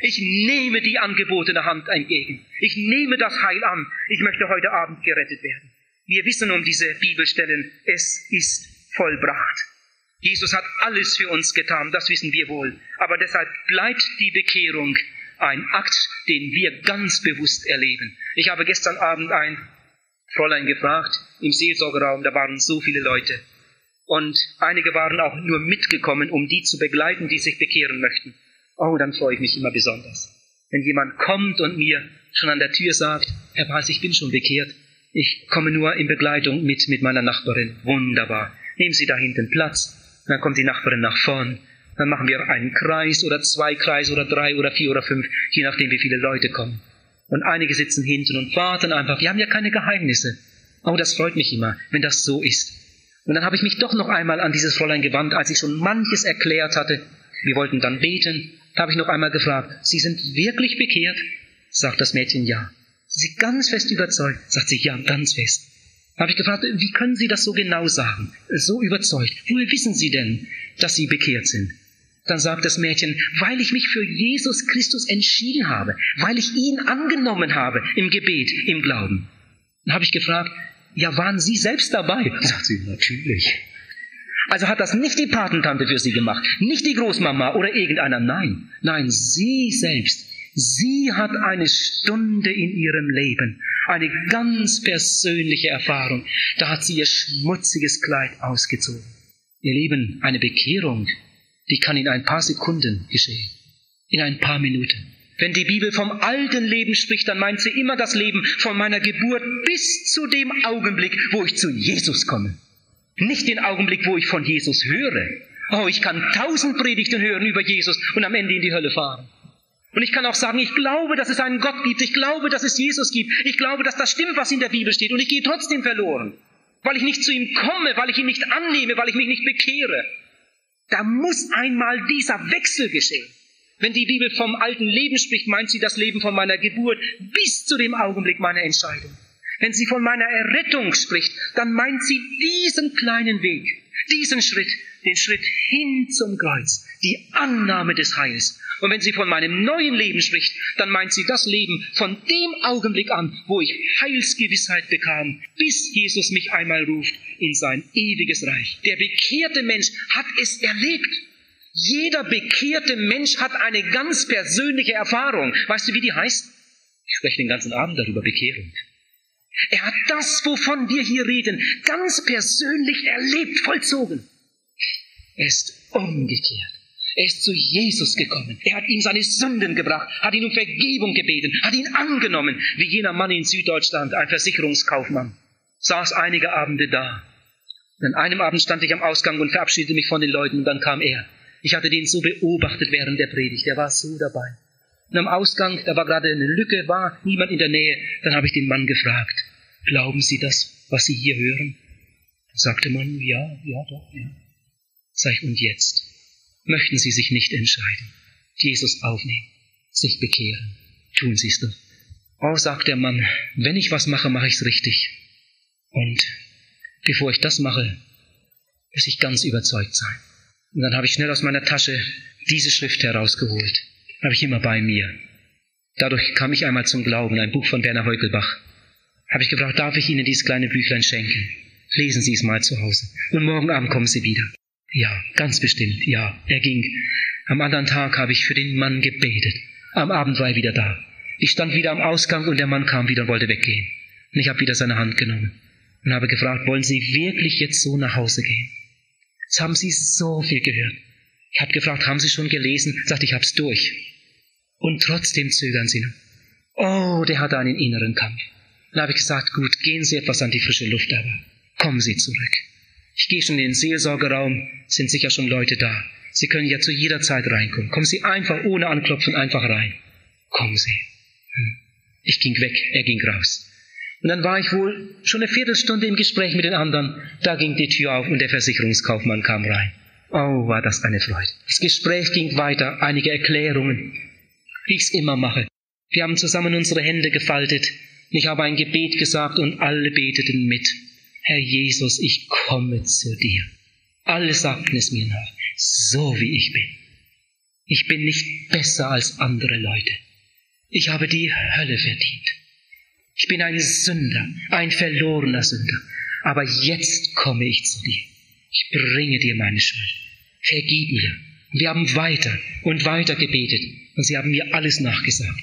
Ich nehme die angebotene Hand entgegen. Ich nehme das Heil an. Ich möchte heute Abend gerettet werden. Wir wissen um diese Bibelstellen. Es ist vollbracht. Jesus hat alles für uns getan, das wissen wir wohl. Aber deshalb bleibt die Bekehrung ein Akt, den wir ganz bewusst erleben. Ich habe gestern Abend ein Fräulein gefragt im Seelsorgeraum, da waren so viele Leute. Und einige waren auch nur mitgekommen, um die zu begleiten, die sich bekehren möchten. Oh, dann freue ich mich immer besonders. Wenn jemand kommt und mir schon an der Tür sagt, Herr Weiß, ich bin schon bekehrt. Ich komme nur in Begleitung mit, mit meiner Nachbarin. Wunderbar. Nehmen Sie da hinten Platz. Dann kommt die Nachbarin nach vorn. Dann machen wir einen Kreis oder zwei Kreise oder drei oder vier oder fünf, je nachdem, wie viele Leute kommen. Und einige sitzen hinten und warten einfach. Wir haben ja keine Geheimnisse. Oh, das freut mich immer, wenn das so ist. Und dann habe ich mich doch noch einmal an dieses Fräulein gewandt, als ich schon manches erklärt hatte. Wir wollten dann beten. Da habe ich noch einmal gefragt, Sie sind wirklich bekehrt? Sagt das Mädchen ja. Sie ganz fest überzeugt? Sagt sie ja, ganz fest. Da habe ich gefragt, wie können Sie das so genau sagen? So überzeugt. Woher wissen Sie denn, dass Sie bekehrt sind? Dann sagt das Mädchen, weil ich mich für Jesus Christus entschieden habe, weil ich ihn angenommen habe im Gebet, im Glauben. Dann habe ich gefragt, ja, waren Sie selbst dabei? Sagt sie, natürlich. Also hat das nicht die Patentante für Sie gemacht, nicht die Großmama oder irgendeiner. Nein, nein, sie selbst. Sie hat eine Stunde in ihrem Leben, eine ganz persönliche Erfahrung. Da hat sie ihr schmutziges Kleid ausgezogen. Ihr Leben, eine Bekehrung, die kann in ein paar Sekunden geschehen, in ein paar Minuten. Wenn die Bibel vom alten Leben spricht, dann meint sie immer das Leben von meiner Geburt bis zu dem Augenblick, wo ich zu Jesus komme. Nicht den Augenblick, wo ich von Jesus höre. Oh, ich kann tausend Predigten hören über Jesus und am Ende in die Hölle fahren. Und ich kann auch sagen, ich glaube, dass es einen Gott gibt. Ich glaube, dass es Jesus gibt. Ich glaube, dass das stimmt, was in der Bibel steht. Und ich gehe trotzdem verloren. Weil ich nicht zu ihm komme, weil ich ihn nicht annehme, weil ich mich nicht bekehre. Da muss einmal dieser Wechsel geschehen. Wenn die Bibel vom alten Leben spricht, meint sie das Leben von meiner Geburt bis zu dem Augenblick meiner Entscheidung. Wenn sie von meiner Errettung spricht, dann meint sie diesen kleinen Weg, diesen Schritt, den Schritt hin zum Kreuz, die Annahme des Heils. Und wenn sie von meinem neuen Leben spricht, dann meint sie das Leben von dem Augenblick an, wo ich Heilsgewissheit bekam, bis Jesus mich einmal ruft in sein ewiges Reich. Der bekehrte Mensch hat es erlebt. Jeder bekehrte Mensch hat eine ganz persönliche Erfahrung. Weißt du, wie die heißt? Ich spreche den ganzen Abend darüber, Bekehrung. Er hat das, wovon wir hier reden, ganz persönlich erlebt, vollzogen. Er ist umgekehrt. Er ist zu Jesus gekommen. Er hat ihm seine Sünden gebracht, hat ihn um Vergebung gebeten, hat ihn angenommen, wie jener Mann in Süddeutschland, ein Versicherungskaufmann, saß einige Abende da. An einem Abend stand ich am Ausgang und verabschiedete mich von den Leuten und dann kam er. Ich hatte den so beobachtet während der Predigt, er war so dabei. Und am Ausgang, da war gerade eine Lücke, war niemand in der Nähe, dann habe ich den Mann gefragt, glauben Sie das, was Sie hier hören? Da sagte man, ja, ja, doch, ja. Sag ich, und jetzt? Möchten Sie sich nicht entscheiden, Jesus aufnehmen, sich bekehren. Tun Sie es doch. Oh, sagt der Mann, wenn ich was mache, mache ich es richtig. Und bevor ich das mache, muss ich ganz überzeugt sein. Und dann habe ich schnell aus meiner Tasche diese Schrift herausgeholt. Habe ich immer bei mir. Dadurch kam ich einmal zum Glauben, ein Buch von Werner Heukelbach. Habe ich gefragt, darf ich Ihnen dieses kleine Büchlein schenken? Lesen Sie es mal zu Hause. Und morgen Abend kommen Sie wieder. Ja, ganz bestimmt, ja. Er ging. Am anderen Tag habe ich für den Mann gebetet. Am Abend war er wieder da. Ich stand wieder am Ausgang und der Mann kam wieder und wollte weggehen. Und ich habe wieder seine Hand genommen und habe gefragt, wollen Sie wirklich jetzt so nach Hause gehen? Jetzt haben Sie so viel gehört. Ich habe gefragt, haben Sie schon gelesen? Sagt, ich hab's durch. Und trotzdem zögern Sie noch. Oh, der hat einen inneren Kampf. Dann habe ich gesagt, gut, gehen Sie etwas an die frische Luft, aber kommen Sie zurück. Ich gehe schon in den Seelsorgeraum, sind sicher schon Leute da. Sie können ja zu jeder Zeit reinkommen. Kommen Sie einfach ohne Anklopfen einfach rein. Kommen Sie. Hm. Ich ging weg, er ging raus. Und dann war ich wohl schon eine Viertelstunde im Gespräch mit den anderen. Da ging die Tür auf und der Versicherungskaufmann kam rein. Oh, war das eine Freude. Das Gespräch ging weiter, einige Erklärungen, wie ich es immer mache. Wir haben zusammen unsere Hände gefaltet. Ich habe ein Gebet gesagt und alle beteten mit. Herr Jesus, ich komme zu dir. Alle sagten es mir nach, so wie ich bin. Ich bin nicht besser als andere Leute. Ich habe die Hölle verdient. Ich bin ein Sünder, ein verlorener Sünder. Aber jetzt komme ich zu dir. Ich bringe dir meine Schuld. Vergib mir. Wir haben weiter und weiter gebetet und sie haben mir alles nachgesagt.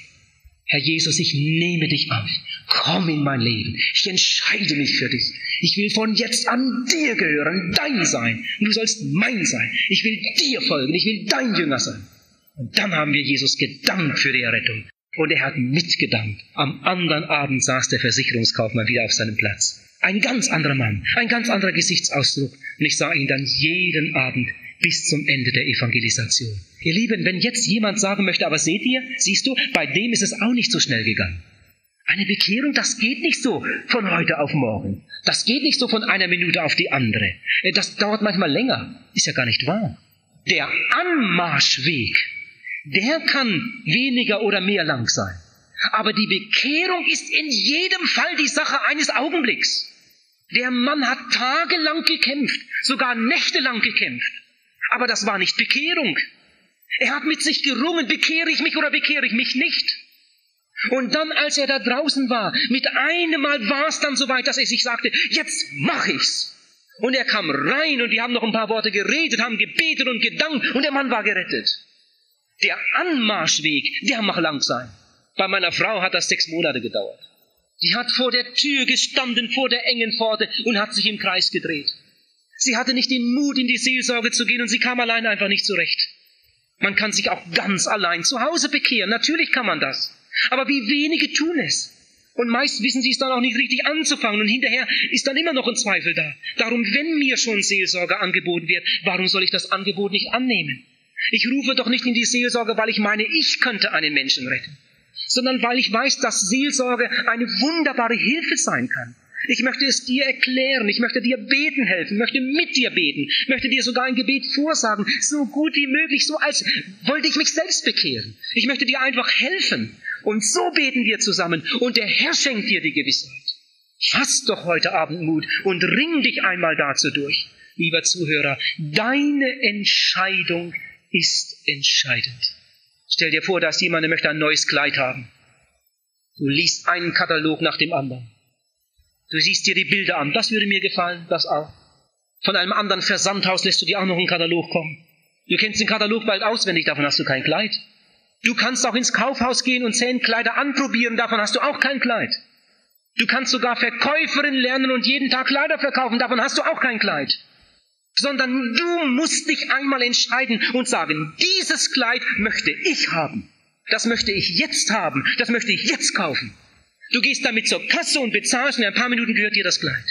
Herr Jesus, ich nehme dich auf. Komm in mein Leben. Ich entscheide mich für dich. Ich will von jetzt an dir gehören, dein sein. Und du sollst mein sein. Ich will dir folgen. Ich will dein Jünger sein. Und dann haben wir Jesus gedankt für die Errettung. Und er hat mitgedankt. Am anderen Abend saß der Versicherungskaufmann wieder auf seinem Platz. Ein ganz anderer Mann, ein ganz anderer Gesichtsausdruck. Und ich sah ihn dann jeden Abend bis zum Ende der Evangelisation. Ihr Lieben, wenn jetzt jemand sagen möchte, aber seht ihr, siehst du, bei dem ist es auch nicht so schnell gegangen. Eine Bekehrung, das geht nicht so von heute auf morgen. Das geht nicht so von einer Minute auf die andere. Das dauert manchmal länger. Ist ja gar nicht wahr. Der Anmarschweg, der kann weniger oder mehr lang sein. Aber die Bekehrung ist in jedem Fall die Sache eines Augenblicks. Der Mann hat tagelang gekämpft, sogar nächtelang gekämpft. Aber das war nicht Bekehrung. Er hat mit sich gerungen, bekehre ich mich oder bekehre ich mich nicht. Und dann, als er da draußen war, mit einem Mal war es dann soweit, dass er sich sagte, jetzt mach ich's. Und er kam rein und wir haben noch ein paar Worte geredet, haben gebetet und gedankt und der Mann war gerettet. Der Anmarschweg, der mag lang sein. Bei meiner Frau hat das sechs Monate gedauert. Die hat vor der Tür gestanden, vor der engen Pforte und hat sich im Kreis gedreht. Sie hatte nicht den Mut, in die Seelsorge zu gehen und sie kam allein einfach nicht zurecht. Man kann sich auch ganz allein zu Hause bekehren. Natürlich kann man das. Aber wie wenige tun es. Und meist wissen sie es dann auch nicht richtig anzufangen und hinterher ist dann immer noch ein Zweifel da. Darum, wenn mir schon Seelsorge angeboten wird, warum soll ich das Angebot nicht annehmen? Ich rufe doch nicht in die Seelsorge, weil ich meine, ich könnte einen Menschen retten, sondern weil ich weiß, dass Seelsorge eine wunderbare Hilfe sein kann. Ich möchte es dir erklären, ich möchte dir beten helfen, möchte mit dir beten, möchte dir sogar ein Gebet vorsagen, so gut wie möglich, so als wollte ich mich selbst bekehren. Ich möchte dir einfach helfen. Und so beten wir zusammen und der Herr schenkt dir die Gewissheit. Fass doch heute Abend Mut und ring dich einmal dazu durch. Lieber Zuhörer, deine Entscheidung ist entscheidend. Stell dir vor, dass jemand möchte ein neues Kleid haben. Du liest einen Katalog nach dem anderen. Du siehst dir die Bilder an. Das würde mir gefallen, das auch. Von einem anderen Versandhaus lässt du dir auch noch einen Katalog kommen. Du kennst den Katalog bald auswendig, davon hast du kein Kleid. Du kannst auch ins Kaufhaus gehen und zehn Kleider anprobieren, davon hast du auch kein Kleid. Du kannst sogar Verkäuferin lernen und jeden Tag Kleider verkaufen, davon hast du auch kein Kleid. Sondern du musst dich einmal entscheiden und sagen, dieses Kleid möchte ich haben. Das möchte ich jetzt haben. Das möchte ich jetzt kaufen. Du gehst damit zur Kasse und bezahlst und in ein paar Minuten gehört dir das Kleid.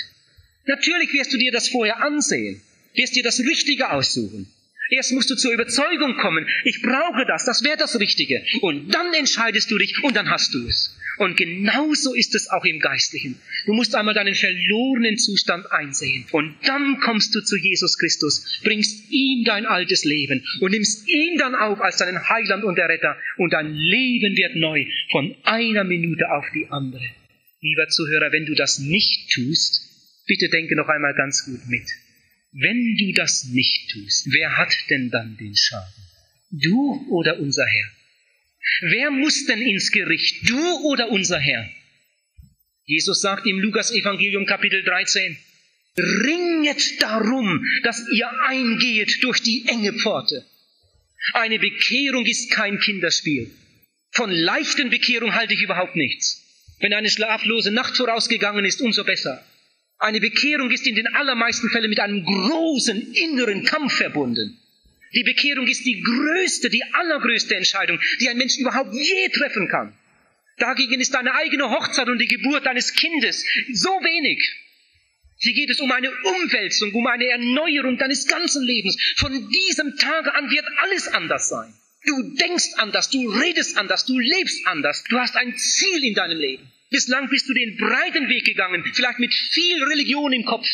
Natürlich wirst du dir das vorher ansehen, wirst dir das Richtige aussuchen. Erst musst du zur Überzeugung kommen, ich brauche das, das wäre das Richtige. Und dann entscheidest du dich und dann hast du es. Und genauso ist es auch im Geistlichen. Du musst einmal deinen verlorenen Zustand einsehen. Und dann kommst du zu Jesus Christus, bringst ihm dein altes Leben und nimmst ihn dann auf als deinen Heiland und Erretter. Und dein Leben wird neu von einer Minute auf die andere. Lieber Zuhörer, wenn du das nicht tust, bitte denke noch einmal ganz gut mit. Wenn du das nicht tust, wer hat denn dann den Schaden? Du oder unser Herr? Wer muss denn ins Gericht? Du oder unser Herr? Jesus sagt im Lukas Evangelium Kapitel 13, Ringet darum, dass ihr eingehet durch die enge Pforte. Eine Bekehrung ist kein Kinderspiel. Von leichten Bekehrung halte ich überhaupt nichts. Wenn eine schlaflose Nacht vorausgegangen ist, umso besser. Eine Bekehrung ist in den allermeisten Fällen mit einem großen inneren Kampf verbunden. Die Bekehrung ist die größte, die allergrößte Entscheidung, die ein Mensch überhaupt je treffen kann. Dagegen ist deine eigene Hochzeit und die Geburt deines Kindes so wenig. Hier geht es um eine Umwälzung, um eine Erneuerung deines ganzen Lebens. Von diesem Tage an wird alles anders sein. Du denkst anders, du redest anders, du lebst anders. Du hast ein Ziel in deinem Leben. Bislang bist du den breiten Weg gegangen, vielleicht mit viel Religion im Kopf.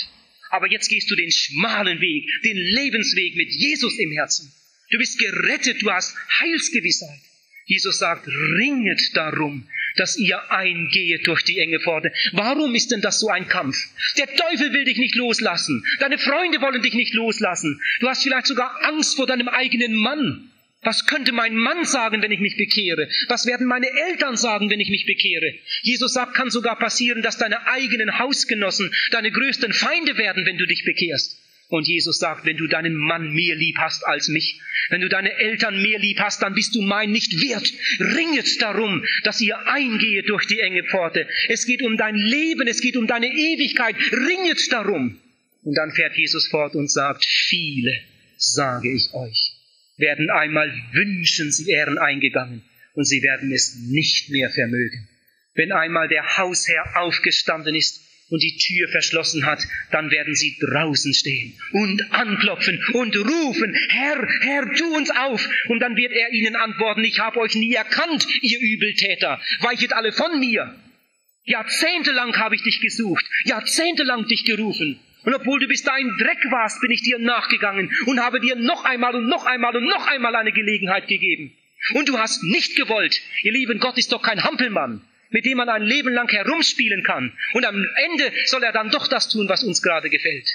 Aber jetzt gehst du den schmalen Weg, den Lebensweg mit Jesus im Herzen. Du bist gerettet, du hast Heilsgewissheit. Jesus sagt, ringet darum, dass ihr eingehet durch die enge Pforte. Warum ist denn das so ein Kampf? Der Teufel will dich nicht loslassen. Deine Freunde wollen dich nicht loslassen. Du hast vielleicht sogar Angst vor deinem eigenen Mann. Was könnte mein Mann sagen, wenn ich mich bekehre? Was werden meine Eltern sagen, wenn ich mich bekehre? Jesus sagt, kann sogar passieren, dass deine eigenen Hausgenossen deine größten Feinde werden, wenn du dich bekehrst. Und Jesus sagt, wenn du deinen Mann mehr lieb hast als mich, wenn du deine Eltern mehr lieb hast, dann bist du mein nicht wert. Ringet darum, dass ihr eingehet durch die enge Pforte. Es geht um dein Leben, es geht um deine Ewigkeit. Ringet darum. Und dann fährt Jesus fort und sagt, viele, sage ich euch, werden einmal wünschen, sie wären eingegangen und sie werden es nicht mehr vermögen. Wenn einmal der Hausherr aufgestanden ist und die Tür verschlossen hat, dann werden sie draußen stehen und anklopfen und rufen, Herr, Herr, tu uns auf. Und dann wird er ihnen antworten, ich habe euch nie erkannt, ihr Übeltäter, weichet alle von mir. Jahrzehntelang habe ich dich gesucht, jahrzehntelang dich gerufen. Und obwohl du bis dahin Dreck warst, bin ich dir nachgegangen und habe dir noch einmal und noch einmal und noch einmal eine Gelegenheit gegeben. Und du hast nicht gewollt. Ihr lieben Gott ist doch kein Hampelmann, mit dem man ein Leben lang herumspielen kann. Und am Ende soll er dann doch das tun, was uns gerade gefällt.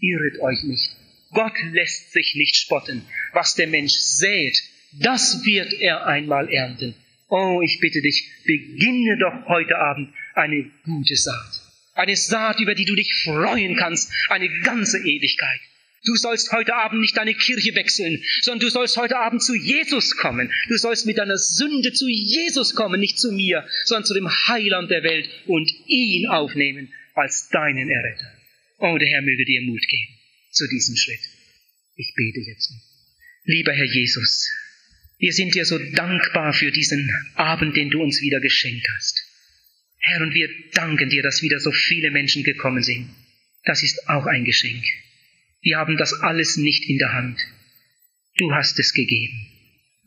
Irret euch nicht. Gott lässt sich nicht spotten. Was der Mensch sät, das wird er einmal ernten. Oh, ich bitte dich, beginne doch heute Abend eine gute Saat. Eine Saat, über die du dich freuen kannst, eine ganze Ewigkeit. Du sollst heute Abend nicht deine Kirche wechseln, sondern du sollst heute Abend zu Jesus kommen. Du sollst mit deiner Sünde zu Jesus kommen, nicht zu mir, sondern zu dem Heiland der Welt und ihn aufnehmen als deinen Erretter. Oh, der Herr möge dir Mut geben zu diesem Schritt. Ich bete jetzt. Lieber Herr Jesus, wir sind dir so dankbar für diesen Abend, den du uns wieder geschenkt hast. Herr, und wir danken dir, dass wieder so viele Menschen gekommen sind. Das ist auch ein Geschenk. Wir haben das alles nicht in der Hand. Du hast es gegeben.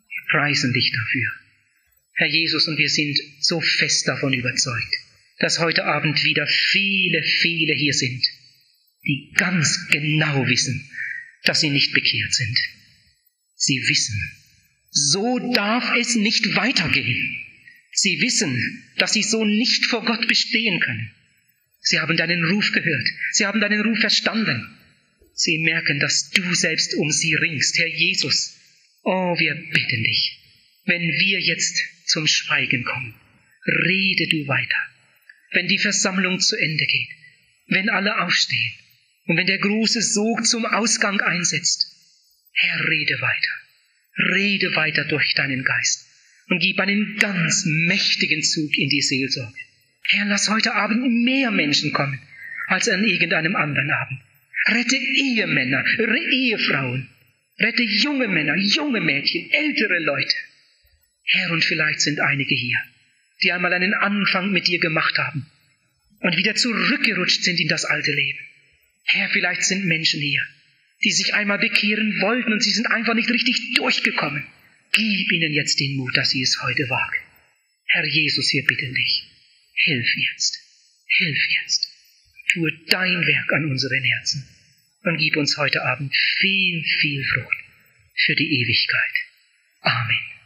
Wir preisen dich dafür. Herr Jesus, und wir sind so fest davon überzeugt, dass heute Abend wieder viele, viele hier sind, die ganz genau wissen, dass sie nicht bekehrt sind. Sie wissen, so darf es nicht weitergehen. Sie wissen, dass sie so nicht vor Gott bestehen können. Sie haben deinen Ruf gehört. Sie haben deinen Ruf verstanden. Sie merken, dass du selbst um sie ringst, Herr Jesus. Oh, wir bitten dich, wenn wir jetzt zum Schweigen kommen, rede du weiter. Wenn die Versammlung zu Ende geht, wenn alle aufstehen und wenn der große Sog zum Ausgang einsetzt, Herr, rede weiter. Rede weiter durch deinen Geist und gib einen ganz mächtigen Zug in die Seelsorge. Herr, lass heute Abend mehr Menschen kommen als an irgendeinem anderen Abend. Rette Ehemänner, Ehefrauen, rette junge Männer, junge Mädchen, ältere Leute. Herr, und vielleicht sind einige hier, die einmal einen Anfang mit dir gemacht haben und wieder zurückgerutscht sind in das alte Leben. Herr, vielleicht sind Menschen hier, die sich einmal bekehren wollten und sie sind einfach nicht richtig durchgekommen. Gib ihnen jetzt den Mut, dass sie es heute wagen. Herr Jesus, wir bitten dich, hilf jetzt, hilf jetzt. Tue dein Werk an unseren Herzen und gib uns heute Abend viel, viel Frucht für die Ewigkeit. Amen.